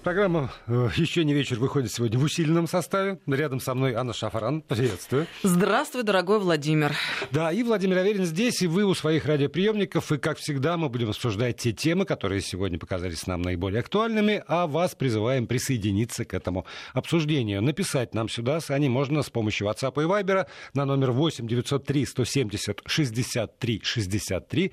Программа э, «Еще не вечер» выходит сегодня в усиленном составе. Рядом со мной Анна Шафаран. Приветствую. Здравствуй, дорогой Владимир. Да, и Владимир Аверин здесь, и вы у своих радиоприемников. И, как всегда, мы будем обсуждать те темы, которые сегодня показались нам наиболее актуальными, а вас призываем присоединиться к этому обсуждению. Написать нам сюда, Сани, можно с помощью WhatsApp и Viber на номер 8 903 170 63 63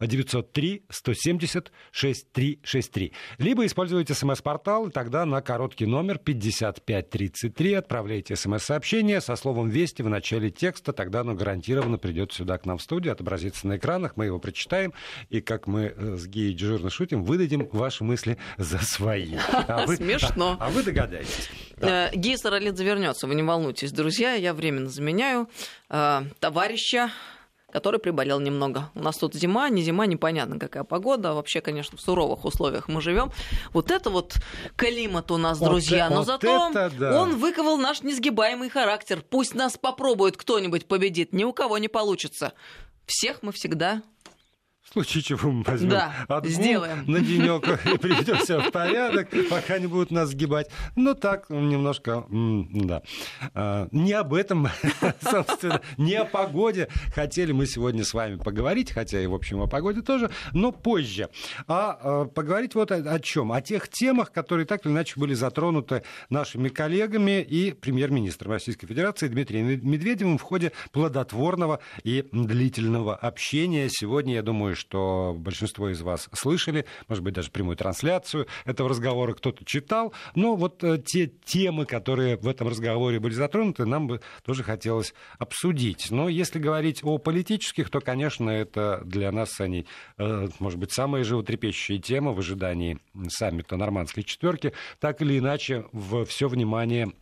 903 170 6363. Либо используйте смс-портал, и тогда на короткий номер 5533 отправляйте смс-сообщение со словом «Вести» в начале текста, тогда оно гарантированно придет сюда к нам в студию, отобразится на экранах, мы его прочитаем, и, как мы э, с Геей дежурно шутим, выдадим ваши мысли за свои. А вы, Смешно. А, а вы догадаетесь. Да. Э, Гея Саралидзе вернется, вы не волнуйтесь, друзья, я временно заменяю э, товарища который приболел немного. У нас тут зима, не зима, непонятно какая погода. Вообще, конечно, в суровых условиях мы живем. Вот это вот климат у нас, друзья. Но вот зато да. он выковал наш несгибаемый характер. Пусть нас попробует кто-нибудь победит. Ни у кого не получится. Всех мы всегда случае чего мы возьмем да, отгул сделаем. на денек и приведем все в порядок, пока не будут нас сгибать. Ну так, немножко, да. А, не об этом, собственно, не о погоде хотели мы сегодня с вами поговорить, хотя и, в общем, о погоде тоже, но позже. А, а поговорить вот о, о чем? О тех темах, которые так или иначе были затронуты нашими коллегами и премьер-министром Российской Федерации Дмитрием Медведевым в ходе плодотворного и длительного общения. Сегодня, я думаю, что большинство из вас слышали, может быть, даже прямую трансляцию этого разговора кто-то читал. Но вот э, те темы, которые в этом разговоре были затронуты, нам бы тоже хотелось обсудить. Но если говорить о политических, то, конечно, это для нас они, э, может быть, самая животрепещущая тема в ожидании саммита Нормандской четверки. Так или иначе, все внимание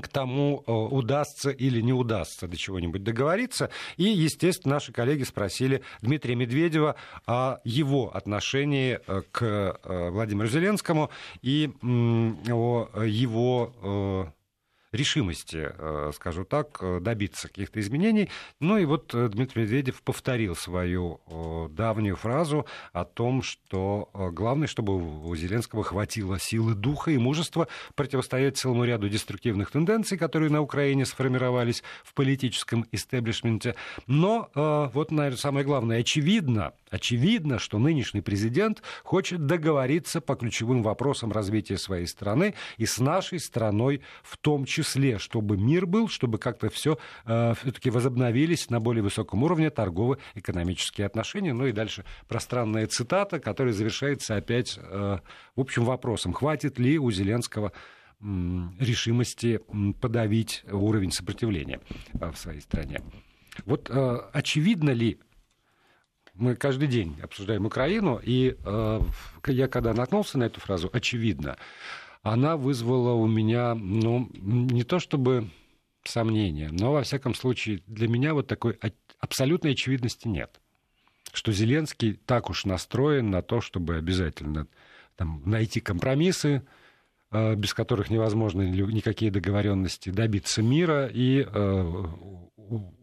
к тому, э, удастся или не удастся до чего-нибудь договориться. И, естественно, наши коллеги спросили Дмитрия Медведева о его отношении э, к э, Владимиру Зеленскому и о его решимости, э, скажу так, э, добиться каких-то изменений. Ну и вот э, Дмитрий Медведев повторил свою давнюю фразу о том, что главное, чтобы у Зеленского хватило силы духа и мужества противостоять целому ряду деструктивных тенденций, которые на Украине сформировались в политическом истеблишменте. Но вот, наверное, самое главное, очевидно, очевидно, что нынешний президент хочет договориться по ключевым вопросам развития своей страны и с нашей страной в том числе числе, чтобы мир был, чтобы как-то все э, все-таки возобновились на более высоком уровне торгово-экономические отношения. Ну и дальше пространная цитата, которая завершается опять, э, в общем, вопросом, хватит ли у Зеленского решимости подавить уровень сопротивления э, в своей стране. Вот э, очевидно ли, мы каждый день обсуждаем Украину, и э, я когда наткнулся на эту фразу, очевидно, она вызвала у меня, ну, не то чтобы сомнения, но, во всяком случае, для меня вот такой абсолютной очевидности нет. Что Зеленский так уж настроен на то, чтобы обязательно там, найти компромиссы, э, без которых невозможны никакие договоренности, добиться мира и э,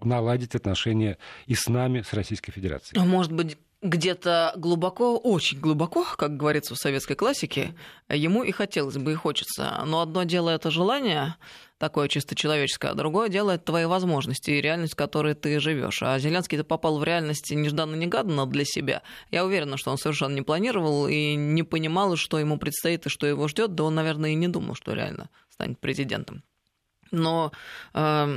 наладить отношения и с нами, с Российской Федерацией. Может быть, где-то глубоко, очень глубоко, как говорится в советской классике, ему и хотелось бы, и хочется. Но одно дело это желание, такое чисто человеческое, а другое дело это твои возможности и реальность, в которой ты живешь. А Зеленский-то попал в реальность нежданно-негаданно для себя. Я уверена, что он совершенно не планировал и не понимал, что ему предстоит и что его ждет. Да он, наверное, и не думал, что реально станет президентом. Но э,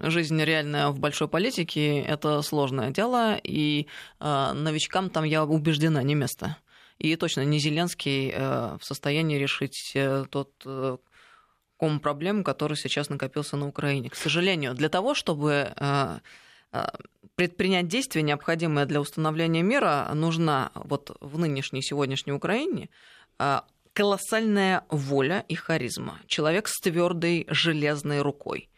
жизнь реальная в большой политике это сложное дело, и э, новичкам там я убеждена не место. И точно не Зеленский э, в состоянии решить э, тот э, ком проблем, который сейчас накопился на Украине. К сожалению, для того, чтобы э, э, предпринять действия, необходимые для установления мира, нужна вот в нынешней сегодняшней Украине э, колоссальная воля и харизма. Человек с твердой железной рукой.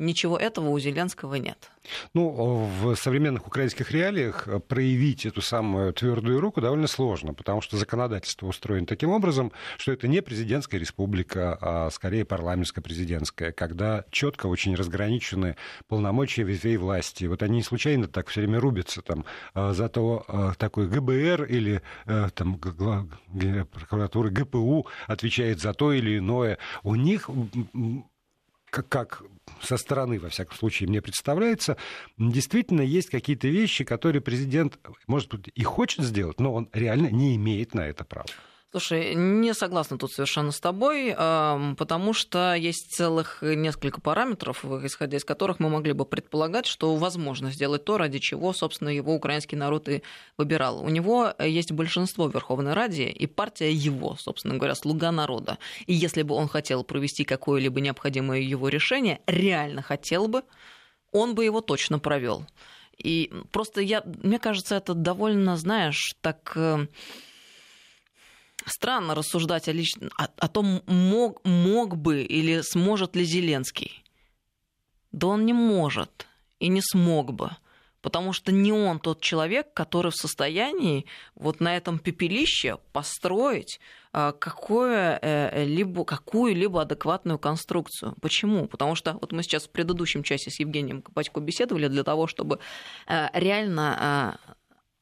Ничего этого у Зеленского нет. Ну, в современных украинских реалиях проявить эту самую твердую руку довольно сложно, потому что законодательство устроено таким образом, что это не президентская республика, а скорее парламентско-президентская, когда четко очень разграничены полномочия ветвей власти. Вот они не случайно так все время рубятся там а, за а, такой ГБР или э, там прокуратура ГПУ отвечает за то или иное. У них как, со стороны, во всяком случае, мне представляется, действительно есть какие-то вещи, которые президент, может быть, и хочет сделать, но он реально не имеет на это права. Слушай, не согласна тут совершенно с тобой, потому что есть целых несколько параметров, исходя из которых мы могли бы предполагать, что возможно сделать то, ради чего, собственно, его украинский народ и выбирал. У него есть большинство в Верховной Раде, и партия его, собственно говоря, слуга народа. И если бы он хотел провести какое-либо необходимое его решение, реально хотел бы, он бы его точно провел. И просто я, мне кажется, это довольно, знаешь, так э, странно рассуждать о, лич... о, о том, мог, мог бы или сможет ли Зеленский. Да он не может и не смог бы, потому что не он тот человек, который в состоянии вот на этом пепелище построить э, либо, какую-либо адекватную конструкцию. Почему? Потому что вот мы сейчас в предыдущем часе с Евгением Копатько беседовали для того, чтобы э, реально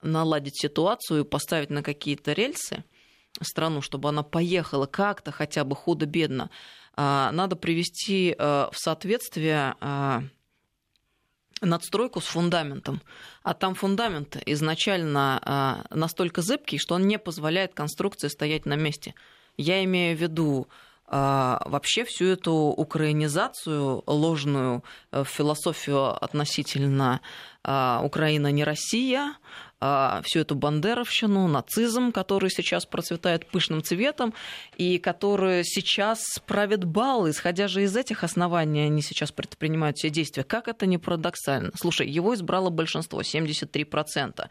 наладить ситуацию и поставить на какие-то рельсы – страну, чтобы она поехала как-то хотя бы худо-бедно, а, надо привести а, в соответствие а, надстройку с фундаментом. А там фундамент изначально настолько зыбкий, что он не позволяет конструкции стоять на месте. Я имею в виду вообще всю эту украинизацию ложную э, философию относительно Украина не Россия, а, всю эту бандеровщину, нацизм, который сейчас процветает пышным цветом, и который сейчас правит бал, исходя же из этих оснований, они сейчас предпринимают все действия. Как это не парадоксально? Слушай, его избрало большинство, 73%.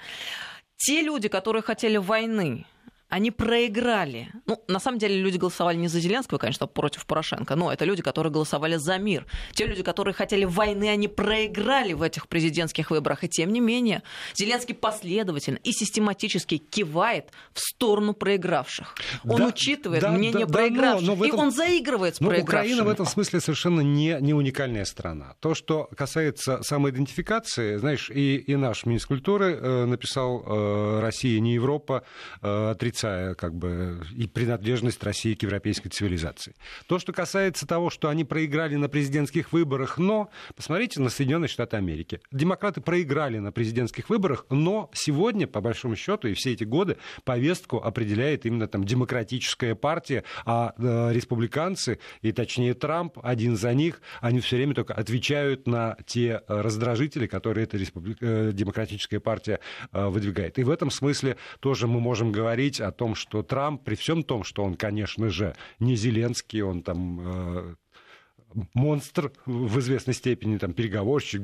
Те люди, которые хотели войны, они проиграли. Ну, на самом деле люди голосовали не за Зеленского, конечно, а против Порошенко, но это люди, которые голосовали за мир. Те люди, которые хотели войны, они проиграли в этих президентских выборах. И тем не менее, Зеленский последовательно и систематически кивает в сторону проигравших. Он да, учитывает да, мнение да, проигравших, да, но, но этом... и он заигрывает с но проигравшими. Украина в этом смысле совершенно не, не уникальная страна. То, что касается самоидентификации, знаешь, и, и наш министр культуры э, написал э, «Россия не Европа», э, отрицая как бы и принадлежность России к европейской цивилизации. То, что касается того, что они проиграли на президентских выборах, но посмотрите на Соединенные Штаты Америки. Демократы проиграли на президентских выборах, но сегодня, по большому счету, и все эти годы повестку определяет именно там демократическая партия, а э, республиканцы, и точнее Трамп, один за них, они все время только отвечают на те раздражители, которые эта республи... э, демократическая партия э, выдвигает. И в этом смысле тоже мы можем говорить о том, что Трамп, при всем том, что он, конечно же, не Зеленский, он там э, монстр в известной степени, там, переговорщик,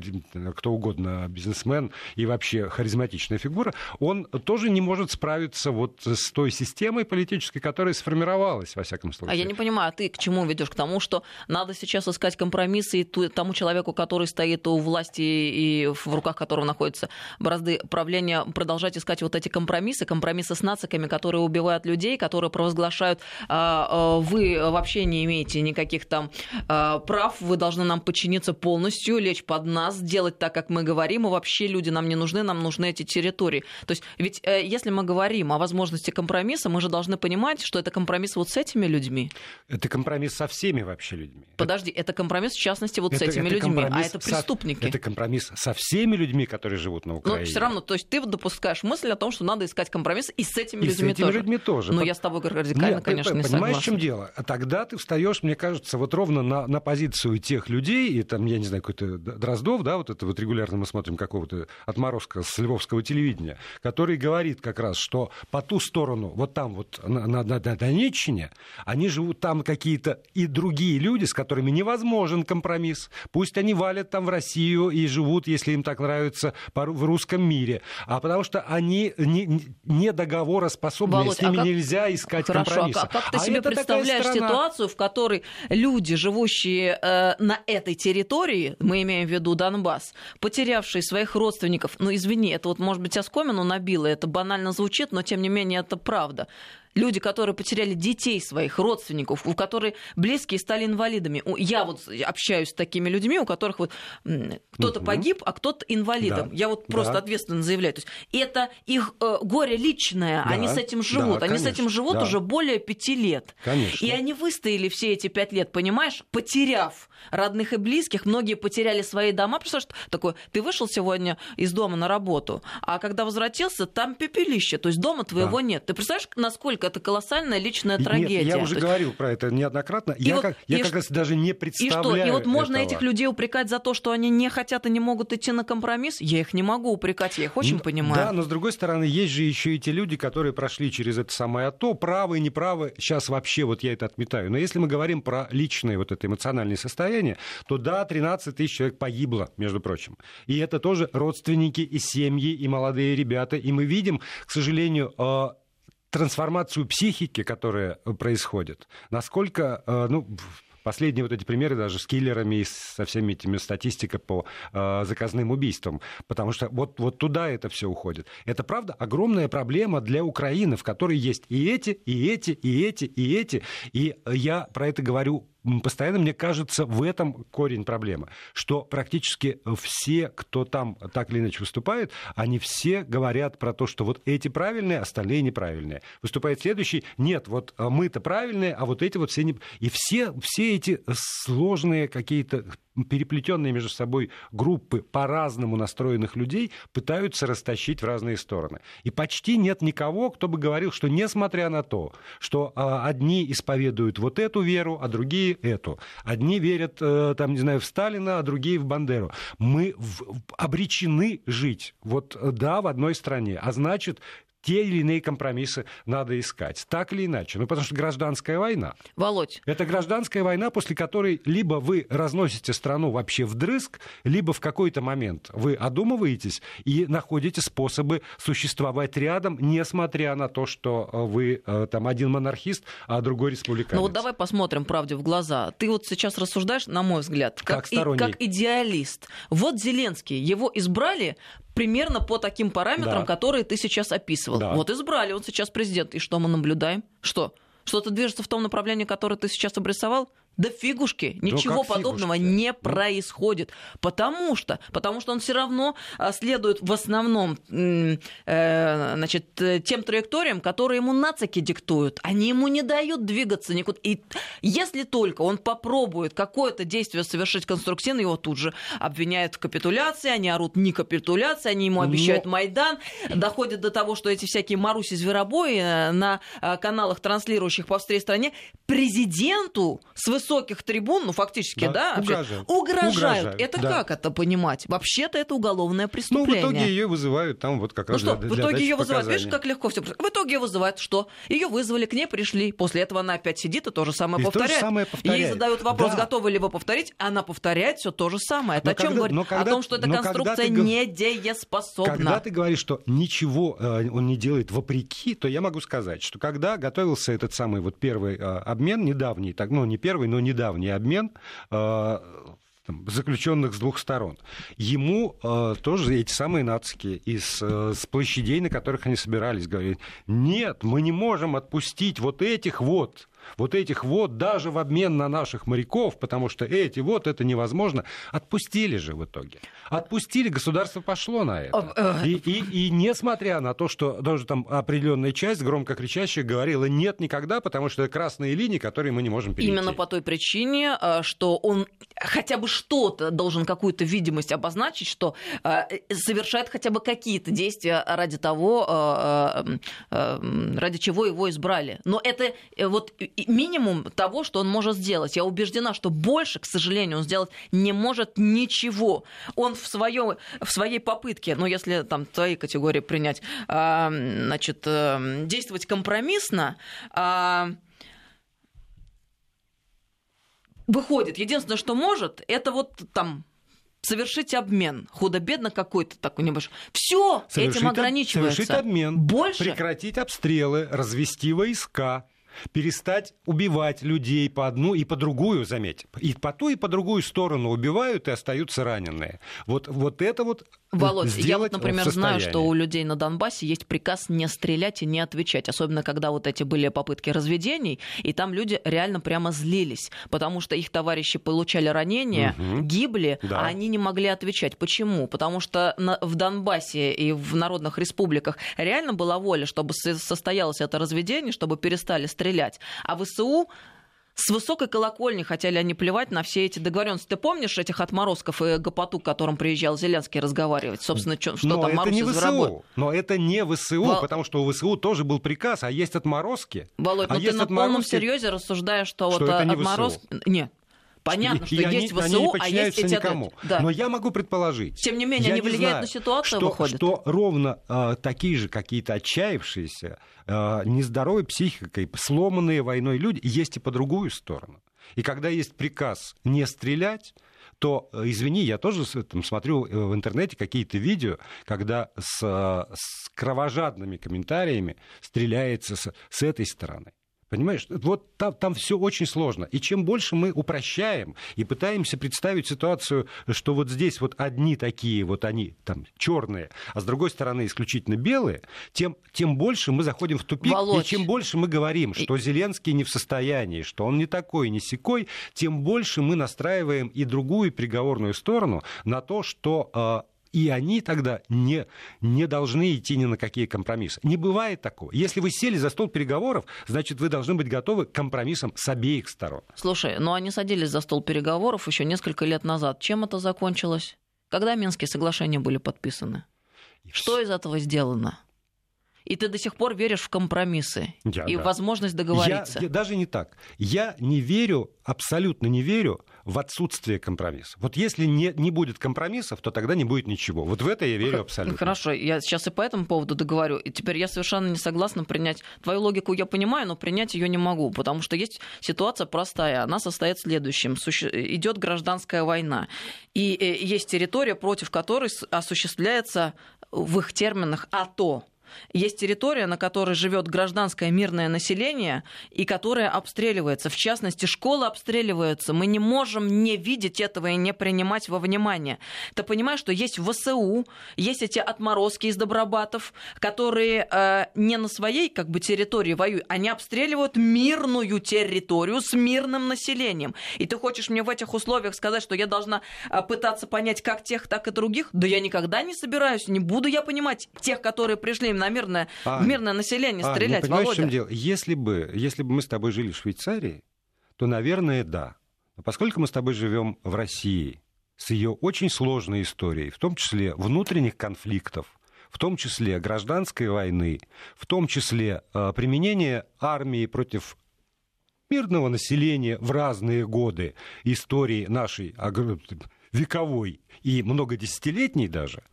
кто угодно, бизнесмен и вообще харизматичная фигура, он тоже не может справиться вот с той системой политической, которая сформировалась, во всяком случае. А я не понимаю, а ты к чему ведешь? К тому, что надо сейчас искать компромиссы и тому человеку, который стоит у власти и в руках которого находятся бразды правления, продолжать искать вот эти компромиссы, компромиссы с нациками, которые убивают людей, которые провозглашают, «А, а, вы вообще не имеете никаких там а, прав, вы должны нам подчиниться полностью, лечь под нас, делать так, как мы говорим, и вообще люди нам не нужны, нам нужны эти территории. То есть ведь э, если мы говорим о возможности компромисса, мы же должны понимать, что это компромисс вот с этими людьми. Это компромисс со всеми вообще людьми. Подожди, это компромисс в частности вот это, с этими это людьми, а это преступники. Со, это компромисс со всеми людьми, которые живут на Украине. Но все равно, то есть ты допускаешь мысль о том, что надо искать компромисс и с этими и людьми с этими тоже. людьми тоже. Но Под... я с тобой радикально, Нет, конечно, ты, не понимаешь, согласна. в чем дело? А тогда ты встаешь, мне кажется, вот ровно на, на позицию тех людей, и там, я не знаю, какой-то Дроздов, да, вот это вот регулярно мы смотрим какого-то отморозка с львовского телевидения, который говорит как раз, что по ту сторону, вот там вот на, на, на Донеччине, они живут там какие-то и другие люди, с которыми невозможен компромисс. Пусть они валят там в Россию и живут, если им так нравится, в русском мире. А потому что они не, не договороспособны, Володь, с ними а как... нельзя искать Хорошо, компромисса. А как ты а себе представляешь ситуацию, в которой люди, живущие э, на этой территории, мы имеем в виду Донбасс, потерявшие своих родственников, ну извини, это вот может быть оскомину набило, это банально звучит, но тем не менее это правда люди, которые потеряли детей своих, родственников, у которых близкие стали инвалидами. Я вот общаюсь с такими людьми, у которых вот кто-то угу. погиб, а кто-то инвалидом. Да. Я вот просто да. ответственно заявляю. То есть это их э, горе личное, да. они с этим живут. Да, они конечно. с этим живут да. уже более пяти лет. Конечно. И они выстояли все эти пять лет, понимаешь, потеряв родных и близких. Многие потеряли свои дома. Представляешь, что такое? Ты вышел сегодня из дома на работу, а когда возвратился, там пепелище. То есть дома твоего да. нет. Ты представляешь, насколько это колоссальная личная трагедия. Нет, я уже есть... говорил про это неоднократно. И я вот, как, я как раз даже не представляю И что? И вот можно этого. этих людей упрекать за то, что они не хотят и не могут идти на компромисс? Я их не могу упрекать, я их очень ну, понимаю. Да, но с другой стороны, есть же еще и те люди, которые прошли через это самое АТО, правы и неправы. Сейчас вообще вот я это отметаю. Но если мы говорим про личное вот это эмоциональное состояние, то да, 13 тысяч человек погибло, между прочим. И это тоже родственники и семьи, и молодые ребята. И мы видим, к сожалению, э, трансформацию психики, которая э, происходит, насколько, э, ну, Последние вот эти примеры даже с киллерами и со всеми этими статистикой по э, заказным убийствам. Потому что вот, вот туда это все уходит. Это, правда, огромная проблема для Украины, в которой есть и эти, и эти, и эти, и эти. И я про это говорю постоянно, мне кажется, в этом корень проблемы, что практически все, кто там так или иначе выступает, они все говорят про то, что вот эти правильные, остальные неправильные. Выступает следующий, нет, вот мы-то правильные, а вот эти вот все не... И все, все эти сложные какие-то переплетенные между собой группы по-разному настроенных людей пытаются растащить в разные стороны. И почти нет никого, кто бы говорил, что несмотря на то, что а, одни исповедуют вот эту веру, а другие эту. Одни верят, э, там, не знаю, в Сталина, а другие в Бандеру. Мы в, обречены жить, вот да, в одной стране, а значит, те или иные компромиссы надо искать. Так или иначе. Ну, потому что гражданская война. Володь. Это гражданская война, после которой либо вы разносите страну вообще вдрызг, либо в какой-то момент вы одумываетесь и находите способы существовать рядом, несмотря на то, что э, вы э, там один монархист, а другой республиканец. Ну вот давай посмотрим правде в глаза. Ты вот сейчас рассуждаешь, на мой взгляд, как, как, и, как идеалист. Вот Зеленский, его избрали примерно по таким параметрам, да. которые ты сейчас описывал. Да. Вот избрали, он сейчас президент. И что мы наблюдаем? Что? Что-то движется в том направлении, которое ты сейчас обрисовал? Да фигушки, ничего ну, подобного фигушки? не происходит, потому что, потому что он все равно а, следует в основном э, значит, э, тем траекториям, которые ему нацики диктуют. Они ему не дают двигаться никуда. И если только он попробует какое-то действие совершить конструктивно, его тут же обвиняют в капитуляции, они орут не капитуляция, они ему обещают Но... Майдан, доходит до того, что эти всякие Маруси Зверобои э, на каналах, транслирующих по всей стране, президенту с высоких трибун, ну, фактически, да, да угрожают. угрожают. угрожают. Это да. как это понимать? Вообще-то это уголовное преступление. Ну, в итоге ее вызывают там вот как ну раз что, для, в итоге ее вызывают, видишь, как легко все. В итоге ее вызывают что? Ее вызвали, к ней пришли. После этого она опять сидит и то же самое и повторяет. То же самое повторяет. Ей задают вопрос, да. готовы ли вы повторить, она повторяет все то же самое. Это но о чем говорит? Но когда, о том, что эта конструкция ты, недееспособна. Когда ты говоришь, что ничего э, он не делает вопреки, то я могу сказать, что когда готовился этот самый вот первый э, обмен, недавний, так, ну не первый, но недавний обмен, э, заключенных с двух сторон. Ему э, тоже эти самые нацики из э, с площадей, на которых они собирались, говорят, нет, мы не можем отпустить вот этих вот вот этих вот даже в обмен на наших моряков, потому что эти вот это невозможно, отпустили же в итоге. Отпустили, государство пошло на это. Э, и, и, и несмотря на то, что даже там определенная часть громко кричащих говорила нет никогда, потому что это красные линии, которые мы не можем перейти. Именно по той причине, э, что он хотя бы что-то должен какую-то видимость обозначить, что э, совершает хотя бы какие-то действия ради того, ради чего его избрали. Но это вот минимум того, что он может сделать. Я убеждена, что больше, к сожалению, он сделать не может ничего. Он в, своем, в своей попытке, ну, если там твои категории принять, а, значит, э, действовать компромиссно, а, выходит, единственное, что может, это вот там совершить обмен. Худо-бедно какой-то такой небольшой. Все этим ограничивается. Совершить обмен. Больше. Прекратить обстрелы, развести войска перестать убивать людей по одну и по другую, заметь. И по ту, и по другую сторону убивают, и остаются раненые. Вот, вот это вот Володь, я вот, например, знаю, что у людей на Донбассе есть приказ не стрелять и не отвечать, особенно когда вот эти были попытки разведений, и там люди реально прямо злились, потому что их товарищи получали ранения, угу. гибли, да. а они не могли отвечать. Почему? Потому что на, в Донбассе и в народных республиках реально была воля, чтобы состоялось это разведение, чтобы перестали стрелять, а ВСУ с высокой колокольни хотели они плевать на все эти договоренности. Ты помнишь этих отморозков и Гопоту, к которым приезжал Зеленский разговаривать? Собственно, что, что Но там это не ВСУ. Но это не ВСУ, Вол... потому что у ВСУ тоже был приказ, а есть отморозки. Володь, а ну ты на отморозки... полном серьезе рассуждаешь, что, что вот это не отморозки... Нет, Понятно, что и есть они, ВСУ, они а есть эти... никому. Да. Но я могу предположить. Тем не менее, они влияют знаю, на ситуацию, что, выходит. Что ровно э, такие же какие-то отчаявшиеся, э, нездоровой психикой, сломанные войной люди есть и по другую сторону. И когда есть приказ не стрелять, то, э, извини, я тоже там, смотрю э, в интернете какие-то видео, когда с, э, с кровожадными комментариями стреляется с, с этой стороны. Понимаешь, вот там, там все очень сложно. И чем больше мы упрощаем и пытаемся представить ситуацию, что вот здесь вот одни такие, вот они там черные, а с другой стороны исключительно белые, тем, тем больше мы заходим в тупик. Володь. И чем больше мы говорим, что Зеленский не в состоянии, что он не такой, не секой, тем больше мы настраиваем и другую приговорную сторону на то, что а, и они тогда не, не должны идти ни на какие компромиссы. Не бывает такого. Если вы сели за стол переговоров, значит, вы должны быть готовы к компромиссам с обеих сторон. Слушай, ну они садились за стол переговоров еще несколько лет назад. Чем это закончилось? Когда Минские соглашения были подписаны? Что из этого сделано? и ты до сих пор веришь в компромиссы я, и да. возможность договориться. Я, я, даже не так. Я не верю, абсолютно не верю в отсутствие компромиссов. Вот если не, не будет компромиссов, то тогда не будет ничего. Вот в это я верю абсолютно. Хорошо, я сейчас и по этому поводу договорю. И теперь я совершенно не согласна принять... Твою логику я понимаю, но принять ее не могу, потому что есть ситуация простая. Она состоит в следующем. Суще... Идет гражданская война. И э, есть территория, против которой осуществляется в их терминах АТО есть территория, на которой живет гражданское мирное население и которая обстреливается. В частности, школы обстреливаются. Мы не можем не видеть этого и не принимать во внимание. Ты понимаешь, что есть ВСУ, есть эти отморозки из Добробатов, которые э, не на своей как бы, территории воюют, они обстреливают мирную территорию с мирным населением. И ты хочешь мне в этих условиях сказать, что я должна э, пытаться понять как тех, так и других? Да я никогда не собираюсь, не буду я понимать тех, которые пришли на мирное, а, мирное население а, стрелять, ну, понимаешь, Володя? в чем дело? Если бы, если бы мы с тобой жили в Швейцарии, то, наверное, да. Но поскольку мы с тобой живем в России, с ее очень сложной историей, в том числе внутренних конфликтов, в том числе гражданской войны, в том числе э, применения армии против мирного населения в разные годы истории нашей вековой и многодесятилетней даже,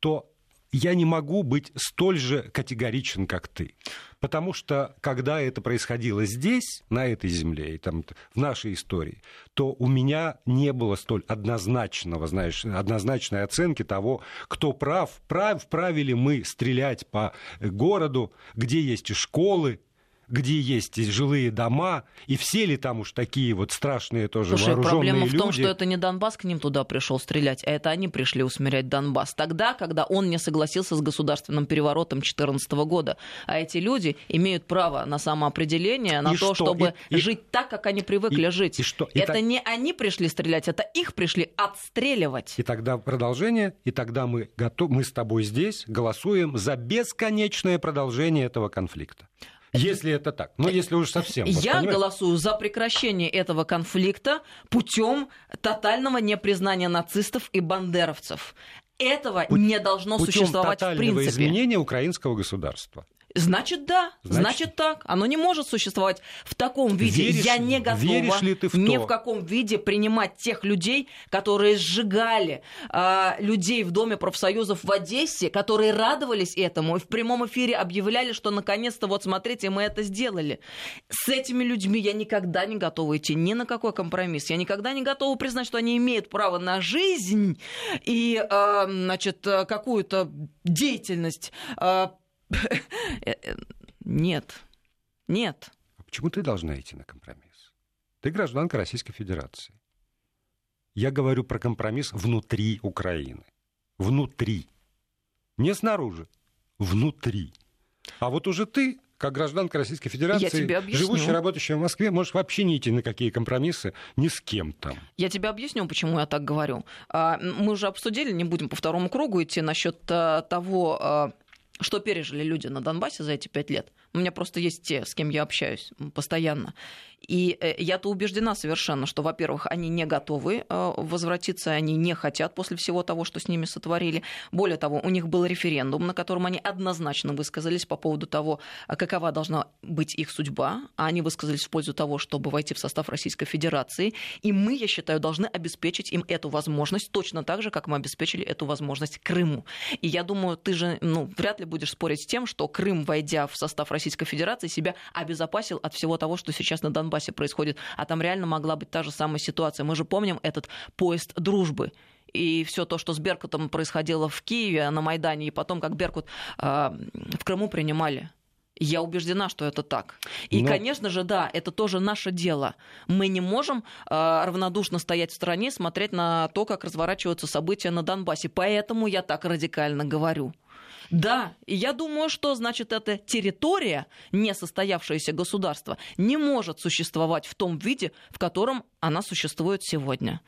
то я не могу быть столь же категоричен, как ты. Потому что, когда это происходило здесь, на этой земле, и там, в нашей истории, то у меня не было столь однозначного, знаешь, однозначной оценки того, кто прав, прав, вправе мы стрелять по городу, где есть школы, где есть жилые дома, и все ли там уж такие вот страшные тоже Слушай, вооруженные проблема люди. в том, что это не Донбасс к ним туда пришел стрелять, а это они пришли усмирять Донбасс. Тогда, когда он не согласился с государственным переворотом 2014 года. А эти люди имеют право на самоопределение, на и то, что? чтобы и, жить так, как они привыкли и, жить. И что? И это так... не они пришли стрелять, это их пришли отстреливать. И тогда продолжение, и тогда мы, готов, мы с тобой здесь голосуем за бесконечное продолжение этого конфликта. Если это так. Но если уж совсем. Я понимаете? голосую за прекращение этого конфликта путем тотального непризнания нацистов и бандеровцев. Этого Путь, не должно существовать в принципе. изменения украинского государства. Значит, да. Значит, Значит, так. Оно не может существовать в таком виде. Веришь, Я не готова веришь ли ты в ни в каком виде принимать тех людей, которые сжигали э, людей в Доме профсоюзов в Одессе, которые радовались этому и в прямом эфире объявляли, что наконец-то, вот смотрите, мы это сделали. С этими людьми я никогда не готова идти ни на какой компромисс. Я никогда не готова признать, что они имеют право на жизнь и, э, значит, какую-то деятельность, э, Нет. Нет. Почему ты должна идти на компромисс? Ты гражданка Российской Федерации. Я говорю про компромисс внутри Украины. Внутри. Не снаружи. Внутри. А вот уже ты как гражданка Российской Федерации, живущая, работающая в Москве, можешь вообще не идти на какие компромиссы ни с кем там. Я тебе объясню, почему я так говорю. А, мы уже обсудили, не будем по второму кругу идти насчет э, того, э, что пережили люди на Донбассе за эти пять лет. У меня просто есть те, с кем я общаюсь постоянно. И э, я-то убеждена совершенно, что, во-первых, они не готовы э, возвратиться, они не хотят после всего того, что с ними сотворили. Более того, у них был референдум, на котором они однозначно высказались по поводу того, а какова должна быть их судьба, а они высказались в пользу того, чтобы войти в состав Российской Федерации. И мы, я считаю, должны обеспечить им эту возможность точно так же, как мы обеспечили эту возможность Крыму. И я думаю, ты же ну, вряд ли будешь спорить с тем, что Крым, войдя в состав Российской Федерации, себя обезопасил от всего того, что сейчас на Донбассе Донбассе происходит, а там реально могла быть та же самая ситуация. Мы же помним этот поезд дружбы и все то, что с Беркутом происходило в Киеве на Майдане, и потом, как Беркут э, в Крыму принимали. Я убеждена, что это так. И, Но... конечно же, да, это тоже наше дело. Мы не можем э, равнодушно стоять в стороне, смотреть на то, как разворачиваются события на Донбассе. Поэтому я так радикально говорю. Да, и я думаю, что, значит, эта территория, несостоявшееся государство, не может существовать в том виде, в котором она существует сегодня.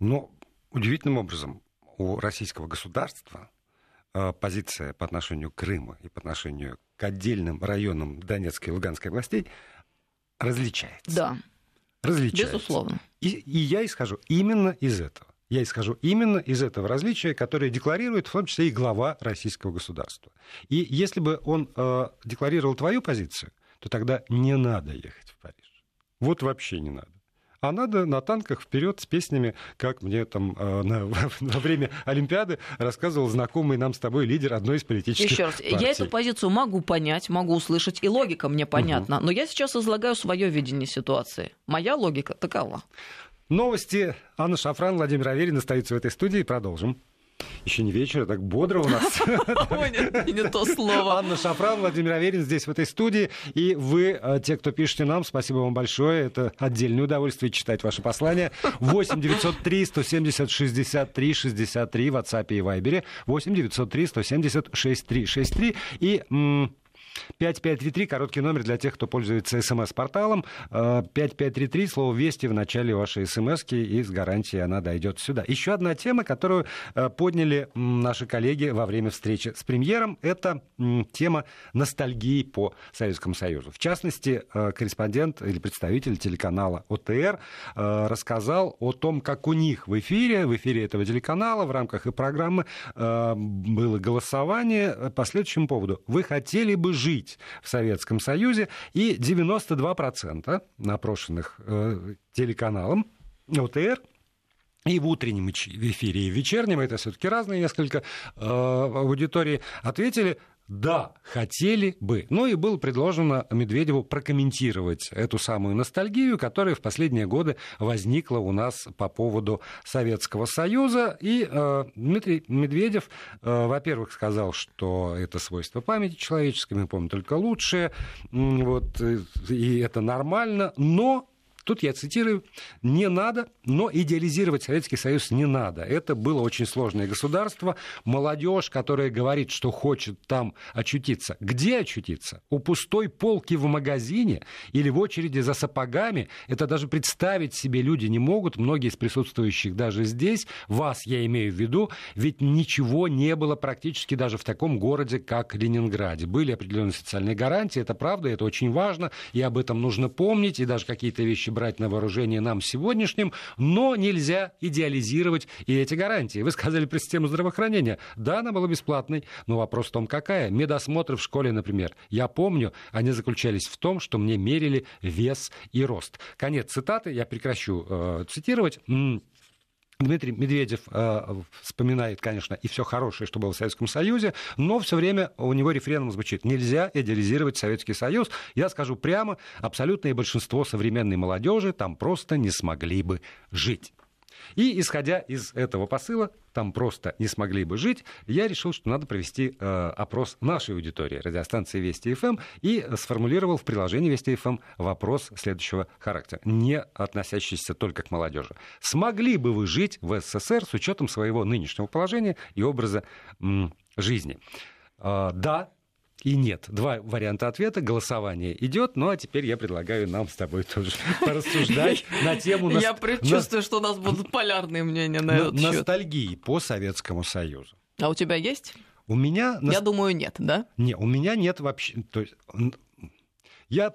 Но удивительным образом у российского государства э, позиция по отношению к Крыму и по отношению к отдельным районам Донецкой и Луганской областей различается. Да. Различается. Безусловно. И, и я исхожу именно из этого. Я исхожу именно из этого различия, которое декларирует в том числе и глава российского государства. И если бы он э, декларировал твою позицию, то тогда не надо ехать в Париж. Вот вообще не надо. А надо на танках вперед с песнями, как мне там э, на, во время Олимпиады рассказывал знакомый нам с тобой лидер одной из политических Еще раз, партий. я эту позицию могу понять, могу услышать, и логика мне понятна, угу. но я сейчас излагаю свое видение ситуации. Моя логика такова. Новости. Анна Шафран, Владимир Аверин остаются в этой студии. Продолжим. Еще не вечер, так бодро у нас. Не то слово. Анна Шафран, Владимир Аверин здесь, в этой студии. И вы, э, те, кто пишете нам, спасибо вам большое. Это отдельное удовольствие читать ваши послания. 8 903 170 63 63 в WhatsApp и Viber. 8 903 170 63 63. И 5533, короткий номер для тех, кто пользуется смс-порталом. 5533, э, слово «Вести» в начале вашей смс и с гарантией она дойдет сюда. Еще одна тема, которую э, подняли наши коллеги во время встречи с премьером, это тема ностальгии по Советскому Союзу. В частности, э, корреспондент или представитель телеканала ОТР рассказал о том, как у них в эфире, в эфире этого телеканала, в рамках и программы было голосование по следующему поводу. Вы хотели бы жить жить в Советском Союзе, и 92% опрошенных э, телеканалом ОТР и в утреннем эфире, и в вечернем, это все-таки разные несколько э, аудитории, ответили да, хотели бы. Ну и было предложено Медведеву прокомментировать эту самую ностальгию, которая в последние годы возникла у нас по поводу Советского Союза. И э, Дмитрий Медведев, э, во-первых, сказал, что это свойство памяти человеческой, мы помним только лучшее, вот, и это нормально, но Тут я цитирую, не надо, но идеализировать Советский Союз не надо. Это было очень сложное государство. Молодежь, которая говорит, что хочет там очутиться. Где очутиться? У пустой полки в магазине или в очереди за сапогами? Это даже представить себе люди не могут. Многие из присутствующих даже здесь, вас я имею в виду, ведь ничего не было практически даже в таком городе, как Ленинграде. Были определенные социальные гарантии, это правда, это очень важно, и об этом нужно помнить, и даже какие-то вещи брать на вооружение нам сегодняшним, но нельзя идеализировать и эти гарантии. Вы сказали про систему здравоохранения. Да, она была бесплатной, но вопрос в том, какая. Медосмотры в школе, например. Я помню, они заключались в том, что мне мерили вес и рост. Конец цитаты, я прекращу э, цитировать. Дмитрий Медведев э, вспоминает, конечно, и все хорошее, что было в Советском Союзе, но все время у него рефреном звучит «нельзя идеализировать Советский Союз». Я скажу прямо, абсолютное большинство современной молодежи там просто не смогли бы жить. И исходя из этого посыла, там просто не смогли бы жить, я решил, что надо провести э, опрос нашей аудитории радиостанции Вести ФМ и сформулировал в приложении Вести ФМ вопрос следующего характера, не относящийся только к молодежи. Смогли бы вы жить в СССР с учетом своего нынешнего положения и образа м, жизни? Э, да, и нет. Два варианта ответа. Голосование идет. Ну а теперь я предлагаю нам с тобой тоже порассуждать на тему... Я предчувствую, что у нас будут полярные мнения на этот счет. Ностальгии по Советскому Союзу. А у тебя есть? У меня... Я думаю, нет, да? Не, у меня нет вообще... То есть, я,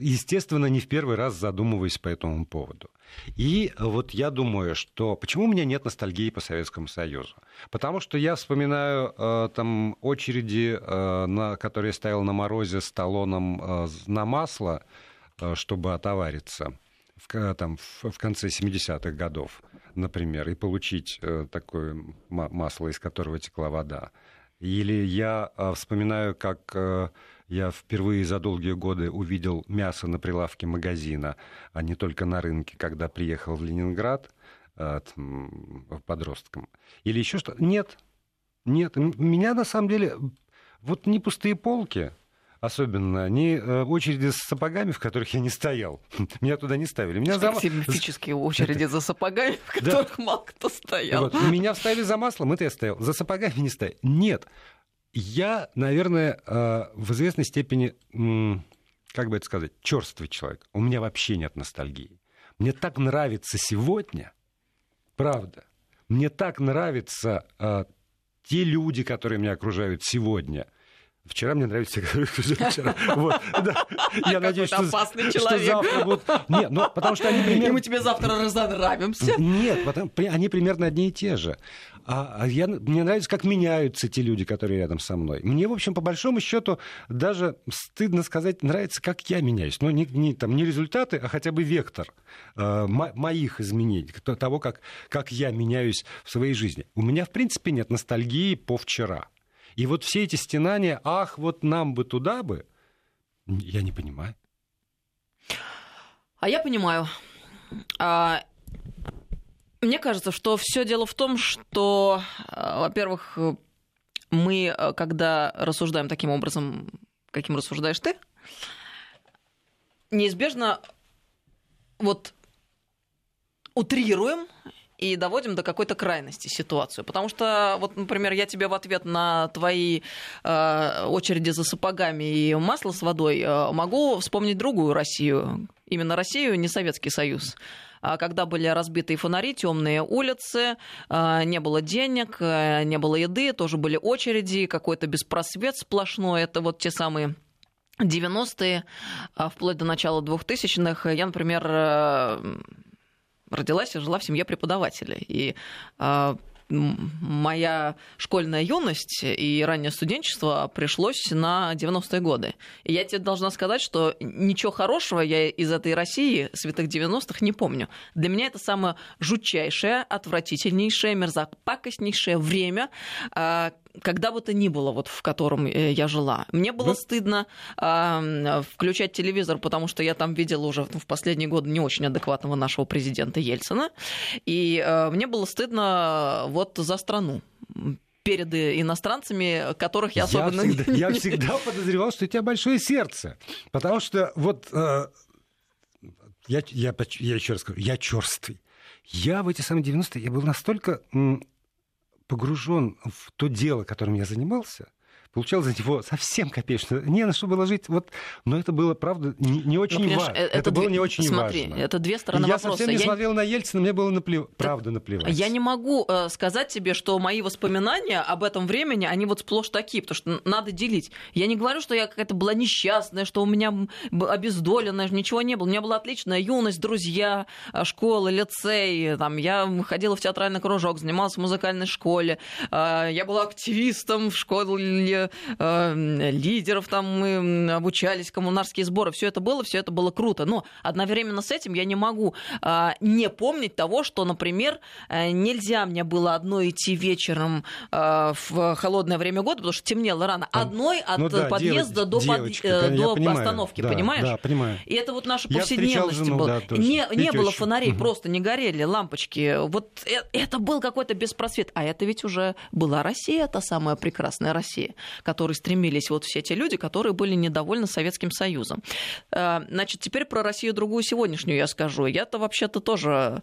естественно, не в первый раз задумываюсь по этому поводу. И вот я думаю, что почему у меня нет ностальгии по Советскому Союзу? Потому что я вспоминаю э, там очереди, э, на, которые я стоял на морозе с талоном э, на масло, э, чтобы отовариться в, там, в, в конце 70-х годов, например, и получить э, такое масло, из которого текла вода. Или я э, вспоминаю, как... Э, я впервые за долгие годы увидел мясо на прилавке магазина, а не только на рынке, когда приехал в Ленинград э, подростком. Или еще что? Нет. Нет. Меня на самом деле вот не пустые полки, особенно, не э, очереди с сапогами, в которых я не стоял. Меня туда не ставили. Меня за... Сигнифические очереди за сапогами, в которых мало кто стоял. Меня вставили за маслом, это я стоял. За сапогами не стоял. Нет. Я, наверное, э, в известной степени, как бы это сказать, черствый человек. У меня вообще нет ностальгии. Мне так нравится сегодня, правда, мне так нравятся э, те люди, которые меня окружают сегодня. Вчера мне нравится вчера. Вот, да. Я надеюсь, что, опасный человек. что завтра будут... Нет, ну, потому что они примерно... И мы тебе завтра разонравимся. Нет, потому... они примерно одни и те же. А, а я, мне нравится, как меняются те люди, которые рядом со мной. Мне, в общем, по большому счету, даже стыдно сказать, нравится, как я меняюсь. Но не, не, там, не результаты, а хотя бы вектор э, моих изменений, того, как, как я меняюсь в своей жизни. У меня, в принципе, нет ностальгии по вчера. И вот все эти стенания, ах, вот нам бы туда бы, я не понимаю. А я понимаю. А, мне кажется, что все дело в том, что, а, во-первых, мы, а, когда рассуждаем таким образом, каким рассуждаешь ты, неизбежно вот утрируем и доводим до какой-то крайности ситуацию. Потому что, вот, например, я тебе в ответ на твои э, очереди за сапогами и масло с водой э, могу вспомнить другую Россию. Именно Россию, не Советский Союз а когда были разбитые фонари, темные улицы, э, не было денег, э, не было еды, тоже были очереди, какой-то беспросвет сплошной. Это вот те самые 90-е, а вплоть до начала 2000-х. Я, например, э, родилась и жила в семье преподавателя. И а, моя школьная юность и раннее студенчество пришлось на 90-е годы. И я тебе должна сказать, что ничего хорошего я из этой России святых 90-х не помню. Для меня это самое жутчайшее, отвратительнейшее, мерзопакостнейшее время, а, когда бы то ни было, вот в котором э, я жила. Мне было да. стыдно э, включать телевизор, потому что я там видела уже в последние годы не очень адекватного нашего президента Ельцина. И э, мне было стыдно вот за страну перед иностранцами, которых я особенно... Я всегда, я всегда подозревал, что у тебя большое сердце. Потому что вот... Э, я, я, я еще раз скажу, я черствый. Я в эти самые 90-е, я был настолько погружен в то дело, которым я занимался, получал за него совсем копеечно. Не на что было жить. Вот, но это было, правда, не, не очень ну, важно. Это, это было не очень смотри, важно. это две стороны я вопроса. Я совсем не я... смотрел на Ельцина, мне было наплев... правда наплевать. Я не могу э, сказать тебе, что мои воспоминания об этом времени, они вот сплошь такие, потому что надо делить. Я не говорю, что я какая-то была несчастная, что у меня обездоленная, ничего не было. У меня была отличная юность, друзья, э, школа, лицей. Там, я ходила в театральный кружок, занималась в музыкальной школе. Э, я была активистом в школе э, э, лидеров, там мы обучались, коммунарские сборы, все это было, все это было круто. Но одновременно с этим я не могу э, не помнить того, что, например, э, нельзя мне было одной идти вечером э, в холодное время года, потому что темнело рано, одной от ну, да, подъезда девочка, до, девочка, под, до понимаю, остановки, да, понимаешь? Да, понимаю. И это вот наша повседневность была. Да, не, не было фонарей, угу. просто не горели лампочки. Вот это, это был какой-то беспросвет. А это ведь уже была Россия, та самая прекрасная Россия, которой стремились вот все те люди, которые были недовольны Советским Союзом. Э, значит, теперь про Россию другую сегодняшнюю я скажу. Я-то вообще-то тоже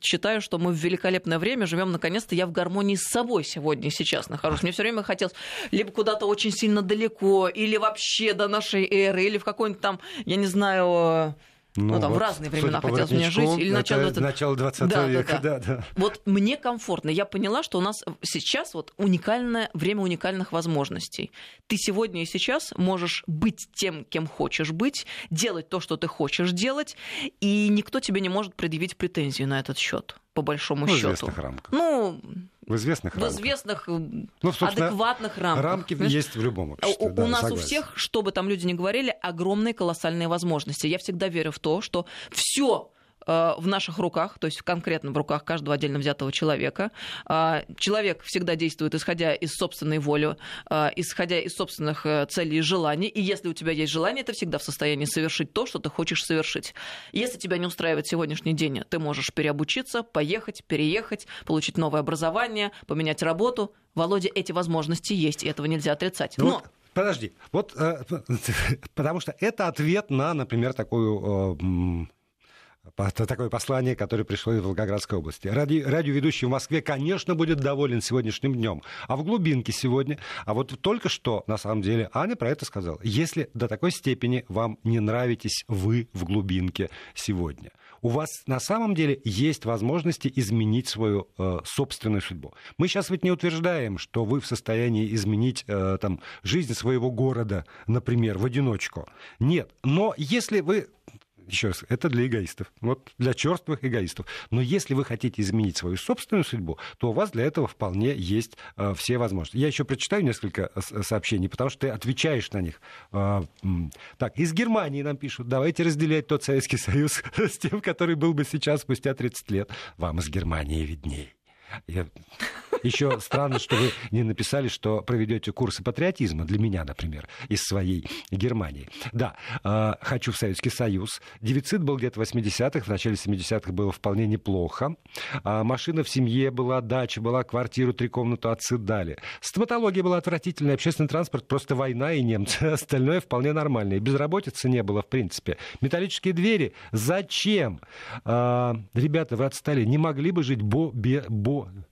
считаю, что мы в великолепное время живем. Наконец-то я в гармонии с собой сегодня сейчас нахожусь. Мне все время хотелось либо куда-то очень сильно далеко, или вообще до нашей эры, или в какой-нибудь там, я не знаю, ну, ну там вот, в разные времена хотелось мне жить. Или начало, 20... начало 20 да, века, да, да. да. Вот мне комфортно. Я поняла, что у нас сейчас вот уникальное время уникальных возможностей. Ты сегодня и сейчас можешь быть тем, кем хочешь быть, делать то, что ты хочешь делать, и никто тебе не может предъявить претензию на этот счет, по большому ну, счету. В известных рамках. Ну, в известных в рамках. известных, ну, адекватных рамках. Рамки Знаешь, есть в любом обществе. У, да, у нас согласен. у всех, что бы там люди ни говорили, огромные колоссальные возможности. Я всегда верю в то, что все Э, в наших руках, то есть конкретно в руках каждого отдельно взятого человека. А, человек всегда действует исходя из собственной воли, а, исходя из собственных э, целей и желаний. И если у тебя есть желание, ты всегда в состоянии совершить то, что ты хочешь совершить. Если тебя не устраивает сегодняшний день, ты можешь переобучиться, поехать, переехать, получить новое образование, поменять работу. Володя, эти возможности есть, и этого нельзя отрицать. Ну, Но... Подожди, вот э, потому что это ответ на, например, такую такое послание, которое пришло из Волгоградской области. Ради, радиоведущий в Москве, конечно, будет доволен сегодняшним днем. А в глубинке сегодня, а вот только что, на самом деле, Аня про это сказала. Если до такой степени вам не нравитесь вы в глубинке сегодня, у вас на самом деле есть возможности изменить свою э, собственную судьбу. Мы сейчас ведь не утверждаем, что вы в состоянии изменить э, там, жизнь своего города, например, в одиночку. Нет. Но если вы еще раз, это для эгоистов, вот для черствых эгоистов. Но если вы хотите изменить свою собственную судьбу, то у вас для этого вполне есть э, все возможности. Я еще прочитаю несколько э, сообщений, потому что ты отвечаешь на них. Э, так, из Германии нам пишут, давайте разделять тот Советский Союз с тем, который был бы сейчас спустя 30 лет. Вам из Германии видней. Я... Еще странно, что вы не написали, что проведете курсы патриотизма для меня, например, из своей Германии. Да, э, хочу в Советский Союз. Дефицит был где-то в 80-х, в начале 70-х было вполне неплохо. А машина в семье была, дача была, квартиру, три комнаты отсыдали. Стоматология была отвратительная, общественный транспорт просто война и немцы. Остальное вполне нормально. И безработицы не было, в принципе. Металлические двери. Зачем? А, ребята, вы отстали. Не могли бы жить бо, бе, бо, was.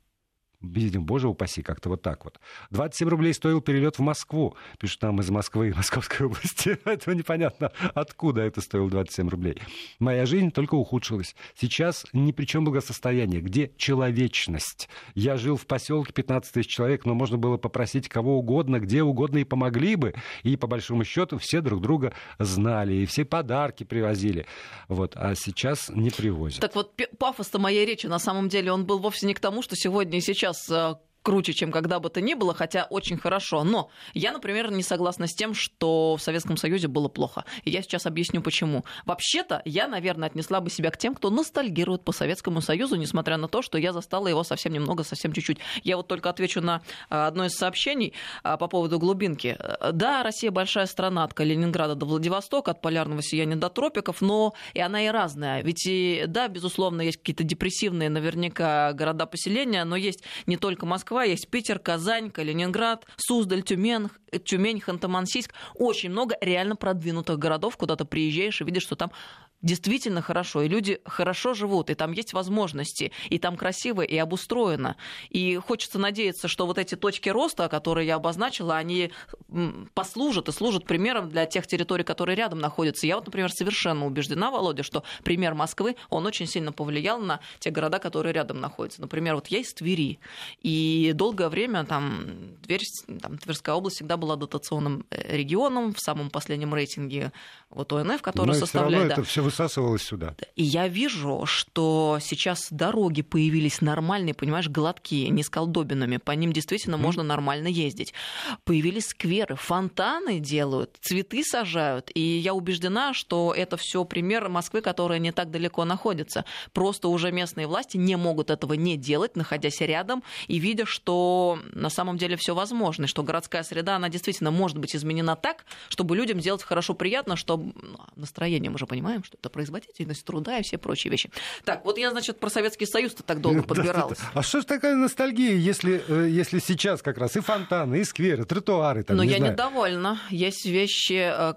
Видим, боже упаси, как-то вот так вот. 27 рублей стоил перелет в Москву. Пишут нам из Москвы и Московской области. Этого непонятно, откуда это стоило 27 рублей. Моя жизнь только ухудшилась. Сейчас ни при чем благосостояние. Где человечность? Я жил в поселке 15 тысяч человек, но можно было попросить кого угодно, где угодно и помогли бы. И по большому счету все друг друга знали, и все подарки привозили. Вот. А сейчас не привозят. Так вот, пафос-то моей речи, на самом деле, он был вовсе не к тому, что сегодня и сейчас сейчас круче, чем когда бы то ни было, хотя очень хорошо. Но я, например, не согласна с тем, что в Советском Союзе было плохо. И я сейчас объясню, почему. Вообще-то, я, наверное, отнесла бы себя к тем, кто ностальгирует по Советскому Союзу, несмотря на то, что я застала его совсем немного, совсем чуть-чуть. Я вот только отвечу на а, одно из сообщений а, по поводу глубинки. Да, Россия большая страна от Калининграда до Владивостока, от полярного сияния до тропиков, но и она и разная. Ведь и, да, безусловно, есть какие-то депрессивные наверняка города-поселения, но есть не только Москва, Москва, есть Питер, Казань, Калининград, Суздаль, Тюмень, Тюмень, Ханты-Мансийск. Очень много реально продвинутых городов, куда ты приезжаешь и видишь, что там действительно хорошо, и люди хорошо живут, и там есть возможности, и там красиво и обустроено. И хочется надеяться, что вот эти точки роста, которые я обозначила, они послужат и служат примером для тех территорий, которые рядом находятся. Я вот, например, совершенно убеждена, Володя, что пример Москвы, он очень сильно повлиял на те города, которые рядом находятся. Например, вот я из Твери, и долгое время там, Тверь, там Тверская область всегда была дотационным э, регионом в самом последнем рейтинге вот ОНФ, который составляет... Да. это все высасывалось сюда. И я вижу, что сейчас дороги появились нормальные, понимаешь, гладкие, не с колдобинами. По ним действительно mm. можно нормально ездить. Появились скверы, фонтаны делают, цветы сажают. И я убеждена, что это все пример Москвы, которая не так далеко находится. Просто уже местные власти не могут этого не делать, находясь рядом и видя, что на самом деле все возможно, что городская среда, она действительно может быть изменена так, чтобы людям сделать хорошо, приятно, чтобы ну, настроение, мы же понимаем, что это производительность труда и все прочие вещи. Так, вот я, значит, про Советский Союз-то так долго подбиралась. А что ж такая ностальгия, если, э, если сейчас как раз и фонтаны, и скверы, тротуары? Там, Но не я знаю. недовольна. Есть вещи, э,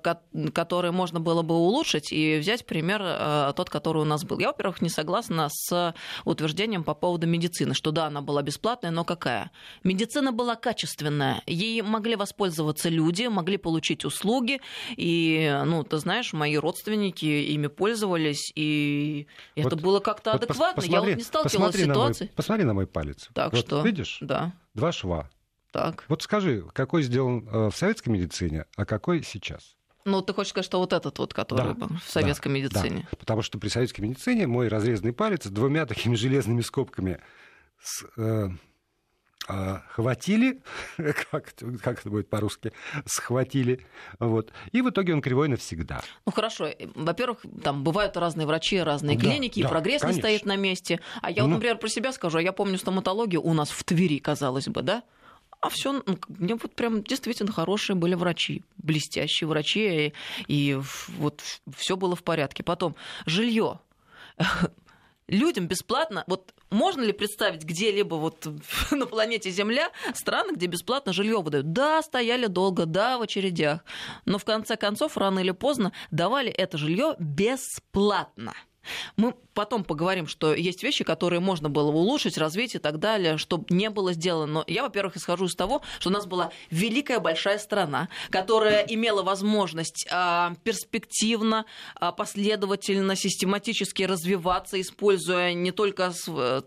которые можно было бы улучшить, и взять пример э, тот, который у нас был. Я, во-первых, не согласна с утверждением по поводу медицины, что да, она была бесплатная, но какая? Медицина была качественная. Ей могли воспользоваться люди, могли получить услуги, и, ну, ты знаешь, мои родственники ими пользовались, и вот, это было как-то вот адекватно. Посмотри, Я вот не сталкивалась с ситуацией. Мой, посмотри на мой палец. Так вот, что? Видишь? Да. Два шва. Так. Вот скажи, какой сделан э, в советской медицине, а какой сейчас? Ну, ты хочешь сказать, что вот этот вот, который да, в советской да, медицине? Да, потому что при советской медицине мой разрезанный палец с двумя такими железными скобками с, э, хватили, как, как это будет по-русски, схватили, вот, и в итоге он кривой навсегда. Ну хорошо, во-первых, там бывают разные врачи, разные Да, клиники, и да, прогресс не конечно. стоит на месте. А я вот, Ну. например, про себя скажу, а я помню стоматологию у нас в Твери, казалось бы, да? А все, мне вот прям действительно хорошие были врачи, блестящие врачи, и, и вот все было в порядке. Потом жилье. Людям бесплатно, вот можно ли представить где-либо вот на планете Земля страны, где бесплатно жилье выдают? Да, стояли долго, да, в очередях, но в конце концов, рано или поздно, давали это жилье бесплатно. Мы потом поговорим, что есть вещи, которые можно было улучшить, развить и так далее, чтобы не было сделано. Но я, во-первых, исхожу из того, что у нас была великая большая страна, которая имела возможность а, перспективно, а, последовательно, систематически развиваться, используя не только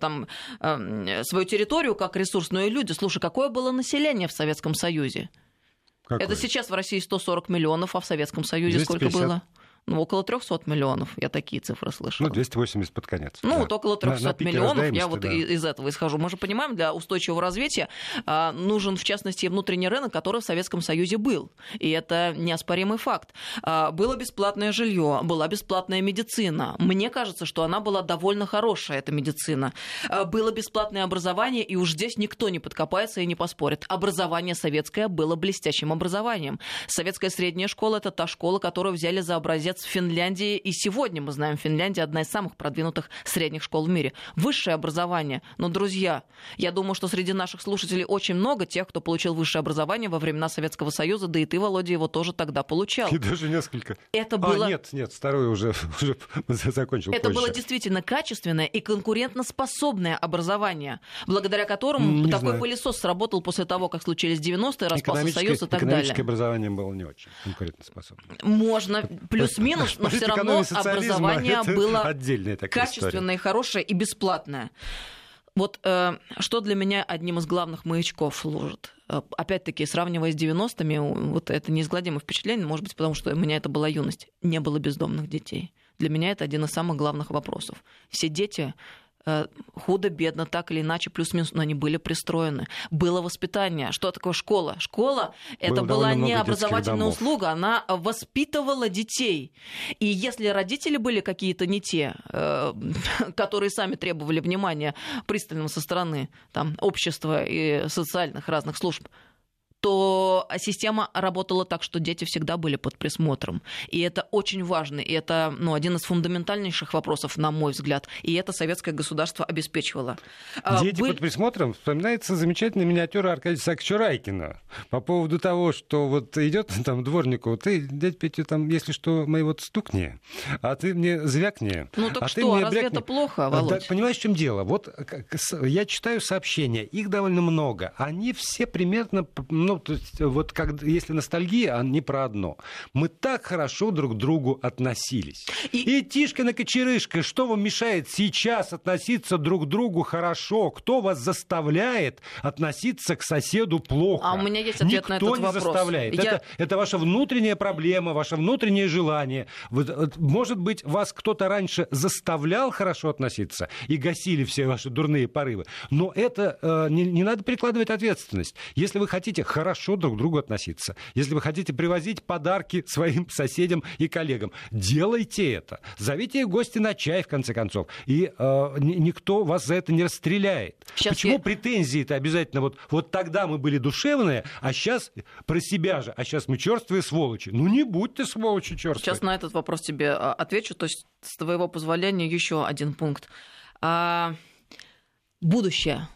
там, а, свою территорию как ресурс, но и люди. Слушай, какое было население в Советском Союзе? Какой? Это сейчас в России 140 миллионов, а в Советском Союзе сколько 250. было? Ну, около 300 миллионов. Я такие цифры слышала. Ну, 280 под конец. Ну, да. вот около На- 300 на пике миллионов, я вот да. из этого исхожу. Мы же понимаем, для устойчивого развития а, нужен, в частности, внутренний рынок, который в Советском Союзе был. И это неоспоримый факт. А, было бесплатное жилье, была бесплатная медицина. Мне кажется, что она была довольно хорошая, эта медицина. А, было бесплатное образование, и уж здесь никто не подкопается и не поспорит. Образование советское было блестящим образованием. Советская средняя школа – это та школа, которую взяли за образец в Финляндии, и сегодня мы знаем, Финляндия одна из самых продвинутых средних школ в мире. Высшее образование. Но, друзья, я думаю, что среди наших слушателей очень много тех, кто получил высшее образование во времена Советского Союза, да и ты, Володя, его тоже тогда получал. И даже несколько. Это было... А, нет, нет, второй уже, уже закончил Это позже. было действительно качественное и конкурентоспособное образование, благодаря которому Не такой знаю. пылесос сработал после того, как случились 90-е, распался Экономическое- Союз и так экономическое далее. образование было не очень конкурентоспособным. Можно плюс-минус, но все равно образование было качественное, хорошее и бесплатное. Вот э, что для меня одним из главных маячков служит. Э, Опять-таки, сравнивая с 90-ми, вот это неизгладимое впечатление, может быть, потому что у меня это была юность. Не было бездомных детей. Для меня это один из самых главных вопросов. Все дети худо-бедно, так или иначе, плюс-минус, но они были пристроены. Было воспитание. Что такое школа? Школа — это Было была не образовательная услуга, она воспитывала детей. И если родители были какие-то не те, э, которые сами требовали внимания пристального со стороны там, общества и социальных разных служб, то система работала так, что дети всегда были под присмотром. И это очень важно. И это ну, один из фундаментальнейших вопросов, на мой взгляд. И это советское государство обеспечивало. А, Дети были- под присмотром. Вспоминается замечательная миниатюра Аркадия Саакча Райкина по поводу того, что вот идет там дворнику, ты, дядь Петя, там, если что, мои вот стукни, а ты мне звякни. Ну так а ты что, мне разве брякни». это плохо, А, да, Володь? понимаешь, в чем дело? Вот с- я читаю сообщения, их довольно много. Они все примерно ну, то есть, вот как, если ностальгия, она не про одно. Мы так хорошо друг к другу относились. И, и Тишкина Кочерышка, что вам мешает сейчас относиться друг к другу хорошо? Кто вас заставляет относиться к соседу плохо? А у меня есть ответ Никто на этот не вопрос. заставляет. Я... Это, это ваша внутренняя проблема, ваше внутреннее желание. Может быть, вас кто-то раньше заставлял хорошо относиться и гасили все ваши дурные порывы. Но это э, не, не надо прикладывать ответственность. Если вы хотите хорошо друг к другу относиться, если вы хотите привозить подарки своим соседям и коллегам, делайте это. Зовите их гости на чай, в конце концов. И э, никто вас за это не расстреляет. Сейчас Почему я... претензии-то обязательно вот, вот тогда мы были душевные, а сейчас про себя же, а сейчас мы черствые сволочи. Ну не будь ты сволочи черствые. Сейчас на этот вопрос тебе а, отвечу. То есть, с твоего позволения, еще один пункт. А, будущее.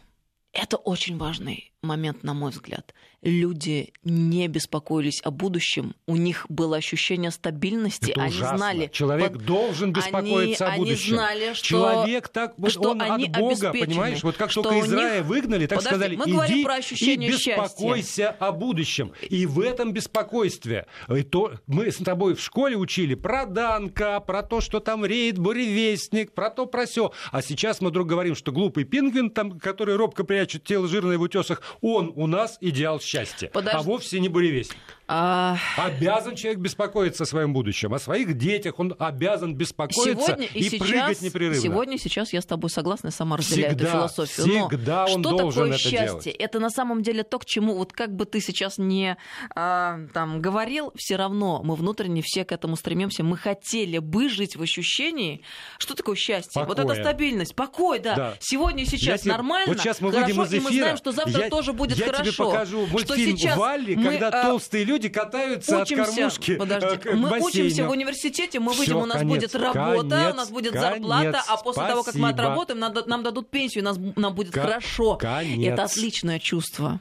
Это очень важный момент, на мой взгляд люди не беспокоились о будущем, у них было ощущение стабильности, Это они ужасно. знали. Человек под... должен беспокоиться они, о будущем. Они знали, что, Человек так, что он они от Бога, понимаешь? Вот как только из рая выгнали, так Подожди, сказали, мы иди про и беспокойся счастья. о будущем. И в этом беспокойстве. И то, мы с тобой в школе учили про Данка, про то, что там реет буревестник, про то, про все. А сейчас мы вдруг говорим, что глупый пингвин, там, который робко прячет тело жирное в утесах, он у нас идеал счастья. Подожди. А вовсе не буревестник. А... Обязан человек беспокоиться о своем будущем, о своих детях. Он обязан беспокоиться сегодня и, и сейчас, прыгать непрерывно. Сегодня, сейчас я с тобой согласна, сама разделяю всегда, эту философию. Всегда Но он что должен такое это счастье? делать. Это на самом деле то, к чему, вот как бы ты сейчас не а, там, говорил, все равно мы внутренне все к этому стремимся. Мы хотели бы жить в ощущении, что такое счастье? Покоя. Вот это стабильность, покой, да. да. Сегодня и сейчас тебе... нормально, вот сейчас мы хорошо, выйдем из эфира, и мы знаем, что завтра я, тоже будет я хорошо. Я тебе покажу мультфильм что Валли, мы, когда а... толстые люди катаются учимся, от кормушки подожди, э, к мы бассейну. учимся в университете, мы выйдем, Всё, у нас конец, будет работа, конец, у нас будет конец, зарплата, а после того, как мы спасибо. отработаем, нам, нам дадут пенсию, нас, нам будет Ко- хорошо. конец. Это отличное чувство.